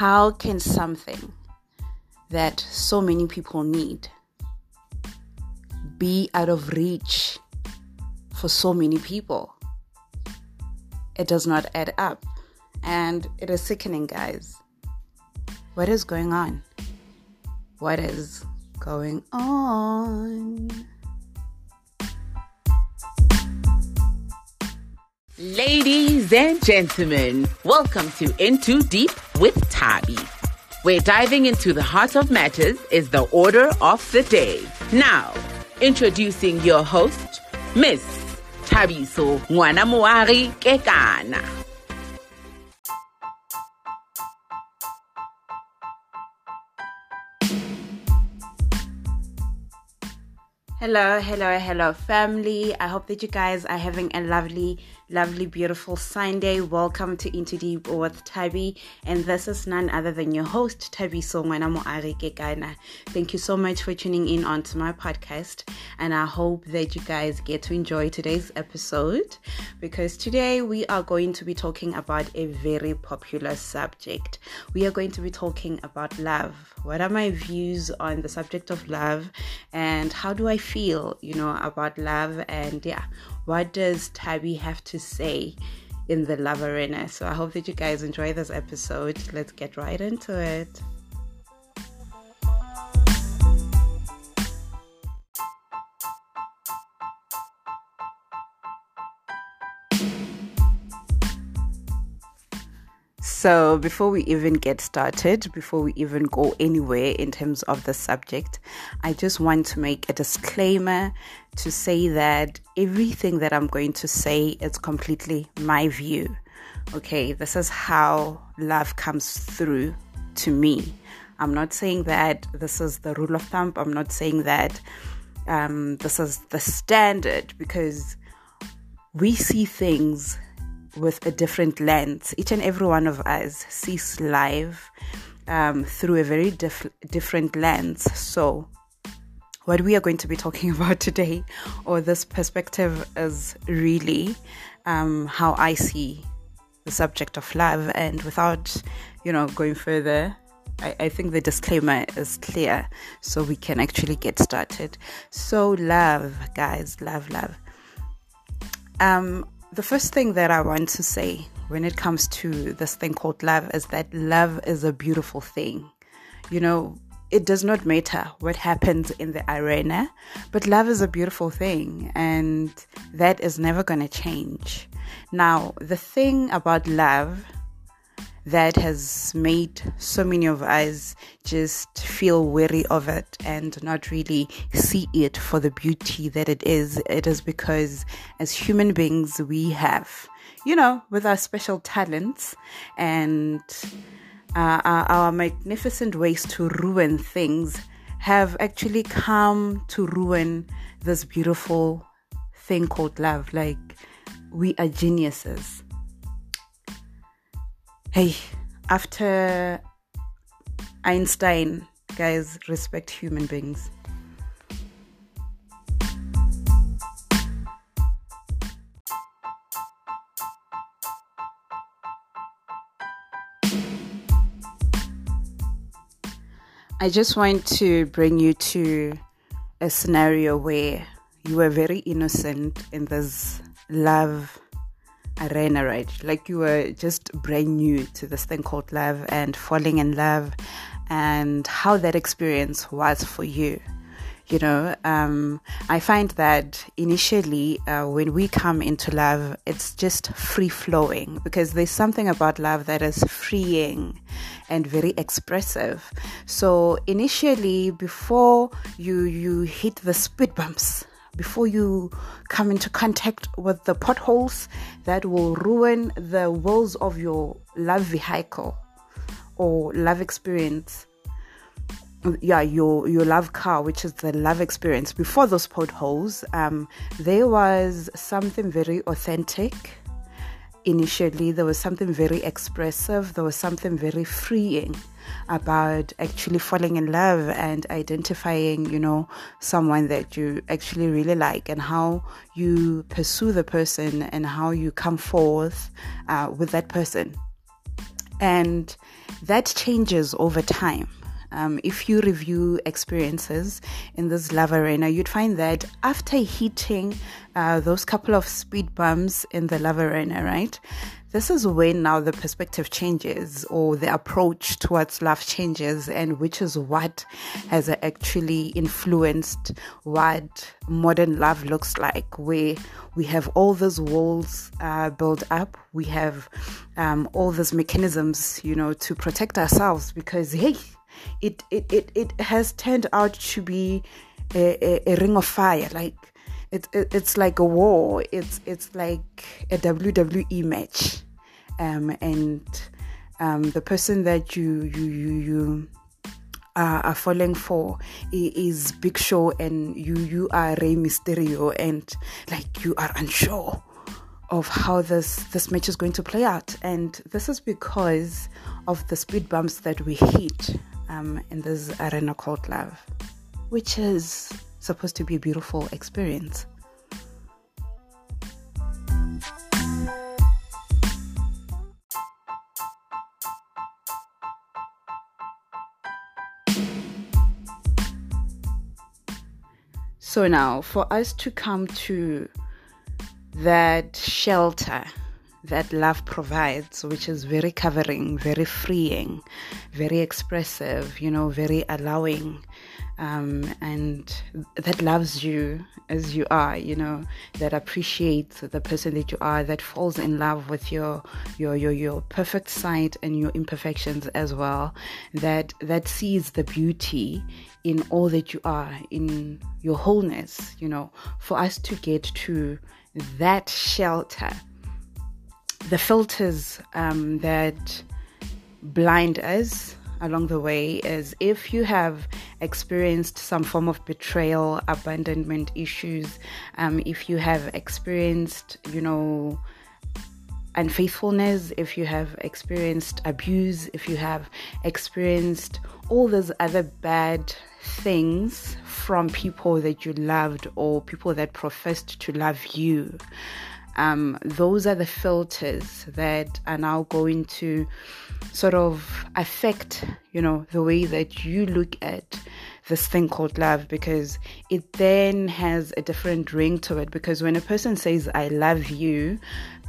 how can something that so many people need be out of reach for so many people? It does not add up. And it is sickening, guys. What is going on? What is going on? Ladies and gentlemen, welcome to Into Deep Tabi, where diving into the heart of matters is the order of the day. Now, introducing your host, Miss Thabiso Ngwanamoari Kekana. Hello, hello, hello, family. I hope that you guys are having a lovely, lovely, beautiful Sunday. Welcome to Into Deep with Tabi, and this is none other than your host, Thabiso Ngwanamoari Kekana. Thank you so much for tuning in onto my podcast, and I hope that you guys get to enjoy today's episode because today we are going to be talking about a very popular subject. We are going to be talking about love. What are my views on the subject of love, and how do I feel, you know, about love? And yeah, what does Tabi have to say in the love arena? So I hope that you guys enjoy this episode. Let's get right into it. So, before we even get started, before we even go anywhere in terms of the subject, I just want to make a disclaimer to say that everything that I'm going to say is completely my view. Okay, this is how love comes through to me. I'm not saying that this is the rule of thumb, I'm not saying that um, this is the standard because we see things with a different lens. Each and every one of us sees life um, through a very diff- different lens. So, what we are going to be talking about today, or this perspective, is really um, how I see the subject of love. And without, you know, going further, I, I think the disclaimer is clear, so we can actually get started. So, love, guys, love, love. Um, the first thing that I want to say when it comes to this thing called love is that love is a beautiful thing. You know, it does not matter what happens in the arena, but love is a beautiful thing and that is never going to change. Now, the thing about love that has made so many of us just feel weary of it and not really see it for the beauty that it is. It is because as human beings, we have, you know, with our special talents and uh, our, our magnificent ways to ruin things, have actually come to ruin this beautiful thing called love. Like, we are geniuses hey, after Einstein, guys, respect human beings. I just want to bring you to a scenario where you were very innocent in this love arena, right? Like you were just brand new to this thing called love and falling in love and how that experience was for you. You know, um, I find that initially uh, when we come into love, it's just free flowing because there's something about love that is freeing and very expressive. So initially, before you you hit the speed bumps, before you come into contact with the potholes that will ruin the wheels of your love vehicle or love experience. Yeah your your love car which is the love experience. Before those potholes um there was something very authentic. Initially there was something very expressive. There was something very freeing about actually falling in love and identifying you know someone that you actually really like and how you pursue the person and how you come forth uh, with that person And that changes over time. Um, if you review experiences in this love arena, you'd find that after hitting uh, those couple of speed bumps in the love arena, right? This is when now the perspective changes or the approach towards love changes, and which is what has actually influenced what modern love looks like, where we have all these walls uh, built up, we have um, all these mechanisms, you know, to protect ourselves because, hey, it, it, it, it has turned out to be a, a, a ring of fire. Like, it, it, it's like a war. It's it's like a WWE match, um, and um, the person that you you you you are, falling for is Big Show, and you you are Rey Mysterio, and like you are unsure of how this this match is going to play out, and this is because of the speed bumps that we hit um, in this arena called love, which is supposed to be a beautiful experience. So now, for us to come to that shelter that love provides, which is very covering, very freeing, very expressive, you know, very allowing, um, and that loves you as you are, you know, that appreciates the person that you are, that falls in love with your your your your perfect side and your imperfections as well, that that sees the beauty in all that you are, in your wholeness, you know, for us to get to that shelter the filters um, that blind us along the way is if you have experienced some form of betrayal, abandonment issues, um, if you have experienced, you know, unfaithfulness, if you have experienced abuse, if you have experienced all those other bad things from people that you loved or people that professed to love you, um, those are the filters that are now going to sort of affect you know the way that you look at this thing called love because it then has a different ring to it. Because when a person says i love you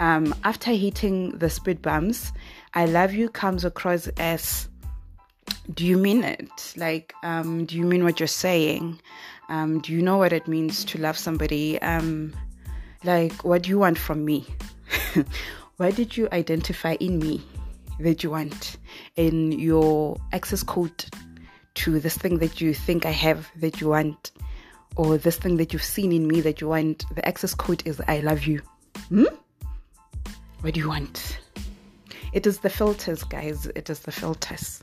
um, after hitting the speed bumps i love you comes across as do you mean it? Like um, do you mean what you're saying? Um, do you know what it means to love somebody? Um, like, what do you want from me? what did you identify in me that you want? In your access code to this thing that you think I have that you want, or this thing that you've seen in me that you want, the access code is I love you. Hmm? What do you want? It is the filters, guys. It is the filters.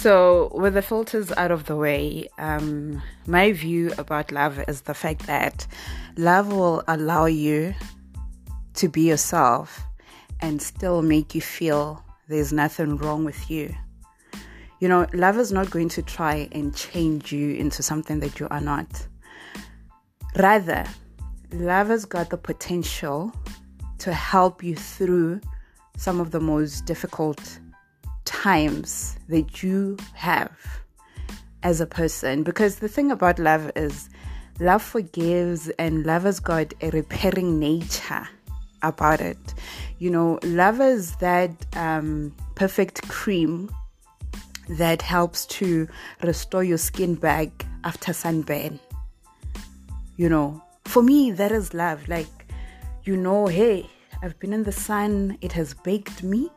So, with the filters out of the way, um, my view about love is the fact that love will allow you to be yourself and still make you feel there's nothing wrong with you. You know, love is not going to try and change you into something that you are not. Rather, love has got the potential to help you through some of the most difficult times that you have as a person. Because the thing about love is love forgives and love has got a repairing nature about it. You know, love is that um, perfect cream that helps to restore your skin back after sunburn. You know, for me, that is love. Like, you know, hey, I've been in the sun, it has baked me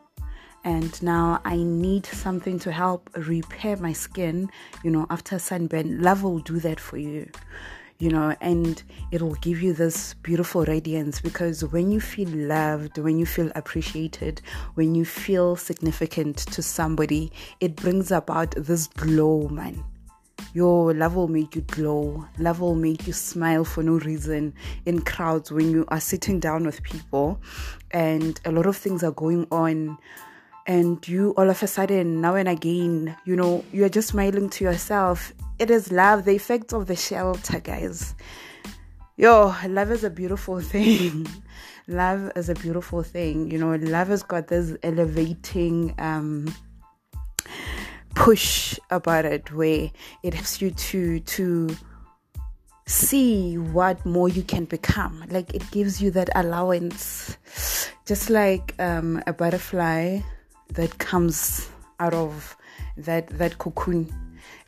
and now I need something to help repair my skin, you know, after sunburn. Love will do that for you, you know, and it will give you this beautiful radiance because when you feel loved, when you feel appreciated, when you feel significant to somebody, it brings about this glow, man. Your love will make you glow. Love will make you smile for no reason in crowds when you are sitting down with people and a lot of things are going on and you all of a sudden now and again you know you're just smiling to yourself. It is love. The effect of the shelter guys. Yo love is a beautiful thing. Love is a beautiful thing. You know love has got this elevating um push about it where it helps you to to see what more you can become. Like it gives you that allowance. Just like um, a butterfly that comes out of that that cocoon.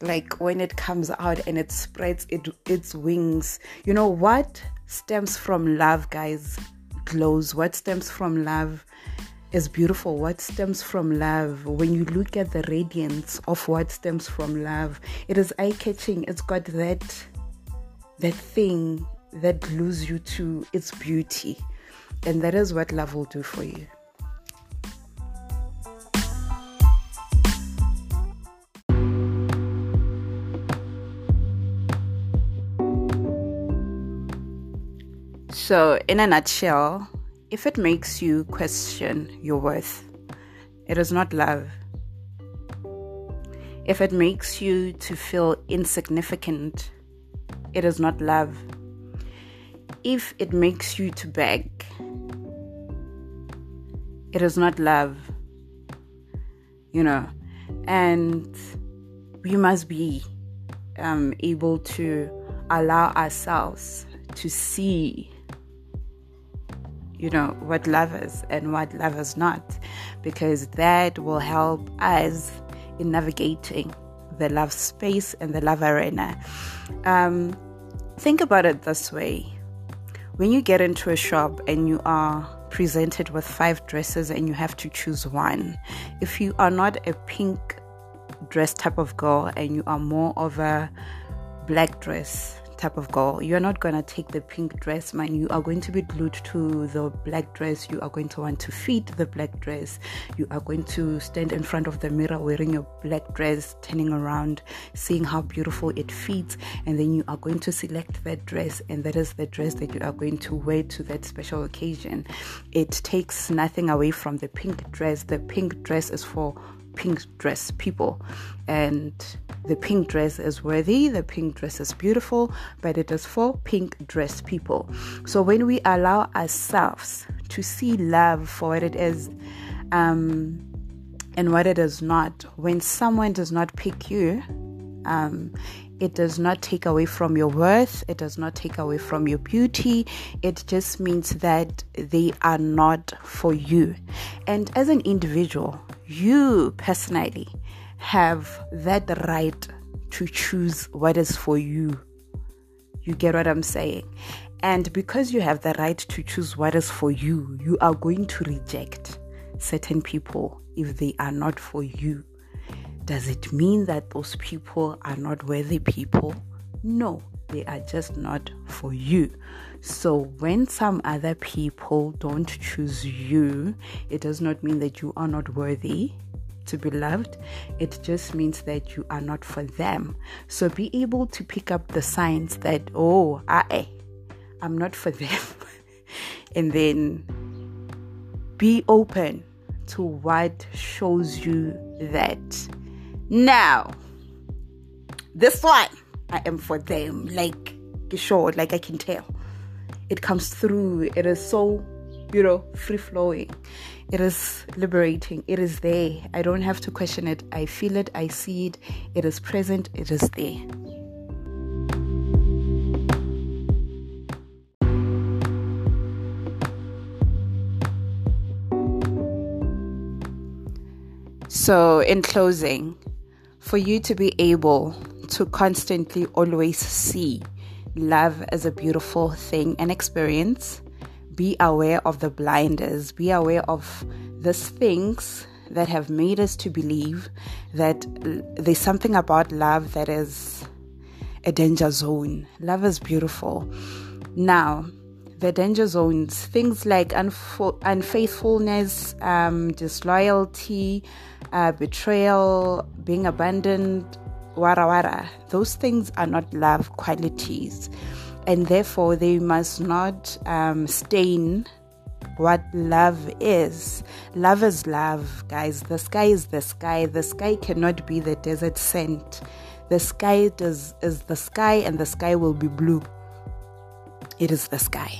Like when it comes out and it spreads it, its wings. You know what stems from love guys glows. What stems from love is beautiful. What stems from love when you look at the radiance of what stems from love it is eye-catching. It's got that that thing that glues you to its beauty. And that is what love will do for you So, in a nutshell, if it makes you question your worth, it is not love. If it makes you to feel insignificant, it is not love. If it makes you to beg, it is not love. You know, and we must be um, able to allow ourselves to see you know, what love is and what love is not, because that will help us in navigating the love space and the love arena. Um, think about it this way when you get into a shop and you are presented with five dresses and you have to choose one, if you are not a pink dress type of girl and you are more of a black dress type of girl. You're not gonna take the pink dress, man. You are going to be glued to the black dress. You are going to want to fit the black dress. You are going to stand in front of the mirror wearing your black dress, turning around, seeing how beautiful it fits, and then you are going to select that dress, and that is the dress that you are going to wear to that special occasion. It takes nothing away from the pink dress. The pink dress is for pink dress people. And the pink dress is worthy, the pink dress is beautiful, but it is for pink dress people. So when we allow ourselves to see love for what it is, um, and what it is not, when someone does not pick you, um, it does not take away from your worth, it does not take away from your beauty. It just means that they are not for you. And as an individual, you personally have that right to choose what is for you. You get what I'm saying? And because you have the right to choose what is for you, you are going to reject certain people if they are not for you. Does it mean that those people are not worthy people? No, they are just not for you. So, when some other people don't choose you, it does not mean that you are not worthy to be loved. It just means that you are not for them. So, be able to pick up the signs that, oh, I, I'm not for them. and then be open to what shows you that now, this one, I am for them. Like, sure, like I can tell. It comes through. It is so, you know, free flowing. It is liberating. It is there. I don't have to question it. I feel it. I see it. It is present. It is there. So, in closing, for you to be able to constantly always see love as a beautiful thing and experience, be aware of the blinders, be aware of these things that have made us to believe that there's something about love that is a danger zone. Love is beautiful. Now, the danger zones, things like unfaithfulness, um, disloyalty, uh, betrayal, being abandoned, wara wara, those things are not love qualities. And therefore, they must not um, stain what love is. Love is love, guys. The sky is the sky. The sky cannot be the desert sand. The sky does, is the sky, and the sky will be blue. It is the sky,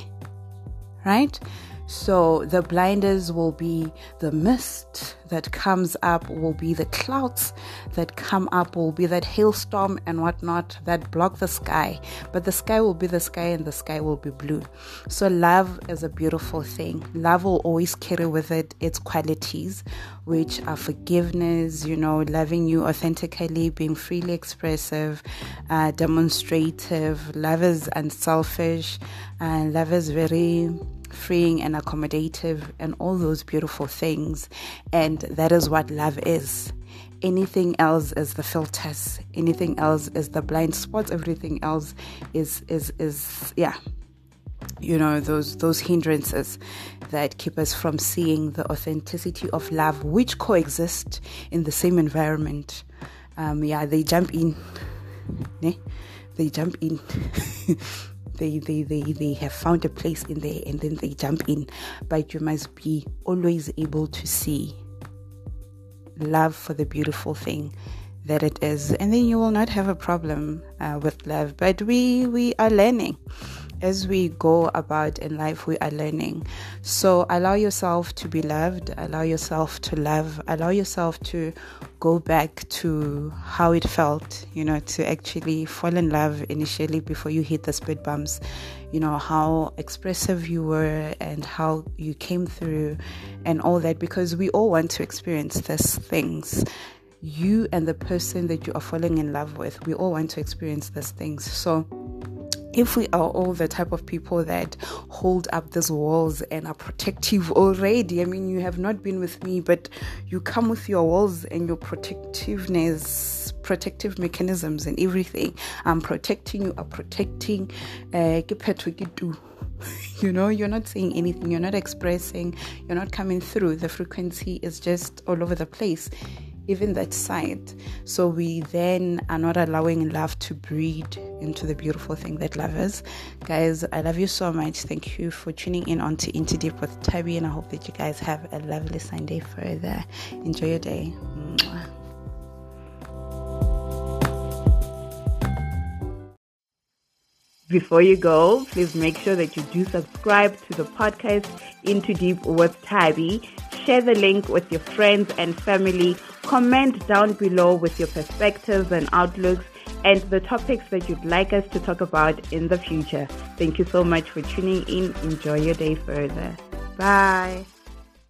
right? So the blinders will be the mist that comes up, will be the clouds that come up, will be that hailstorm and whatnot that block the sky. But the sky will be the sky and the sky will be blue. So love is a beautiful thing. Love will always carry with it its qualities, which are forgiveness, you know, loving you authentically, being freely expressive, uh, demonstrative. Love is unselfish, and love is very freeing and accommodative and all those beautiful things. And that is what love is. Anything else is the filters. Anything else is the blind spots. Everything else is is is yeah. You know those those hindrances that keep us from seeing the authenticity of love, which coexist in the same environment. Um, yeah, they jump in. They jump in. they, they, they, they have found a place in there and then they jump in. But you must be always able to see love for the beautiful thing that it is, and then you will not have a problem uh, with love. But we we are learning as we go about in life, we are learning. So allow yourself to be loved, allow yourself to love, allow yourself to go back to how it felt, you know, to actually fall in love initially before you hit the speed bumps, you know, how expressive you were and how you came through and all that, because we all want to experience these things you and the person that you are falling in love with, we all want to experience these things. So, if we are all the type of people that hold up these walls and are protective already, I mean, you have not been with me, but you come with your walls and your protectiveness, protective mechanisms, and everything. I'm protecting you, I'm protecting. Uh, you know, you're not saying anything, you're not expressing, you're not coming through. The frequency is just all over the place even that side. So we then are not allowing love to breed into the beautiful thing that love is. Guys, I love you so much. Thank you for tuning in on to Into Deep with Tabi, and I hope that you guys have a lovely Sunday further. Enjoy your day. Before you go, please make sure that you do subscribe to the podcast Into Deep with Tabi. Share the link with your friends and family. Comment down below with your perspectives and outlooks and the topics that you'd like us to talk about in the future. Thank you so much for tuning in. Enjoy your day further. Bye.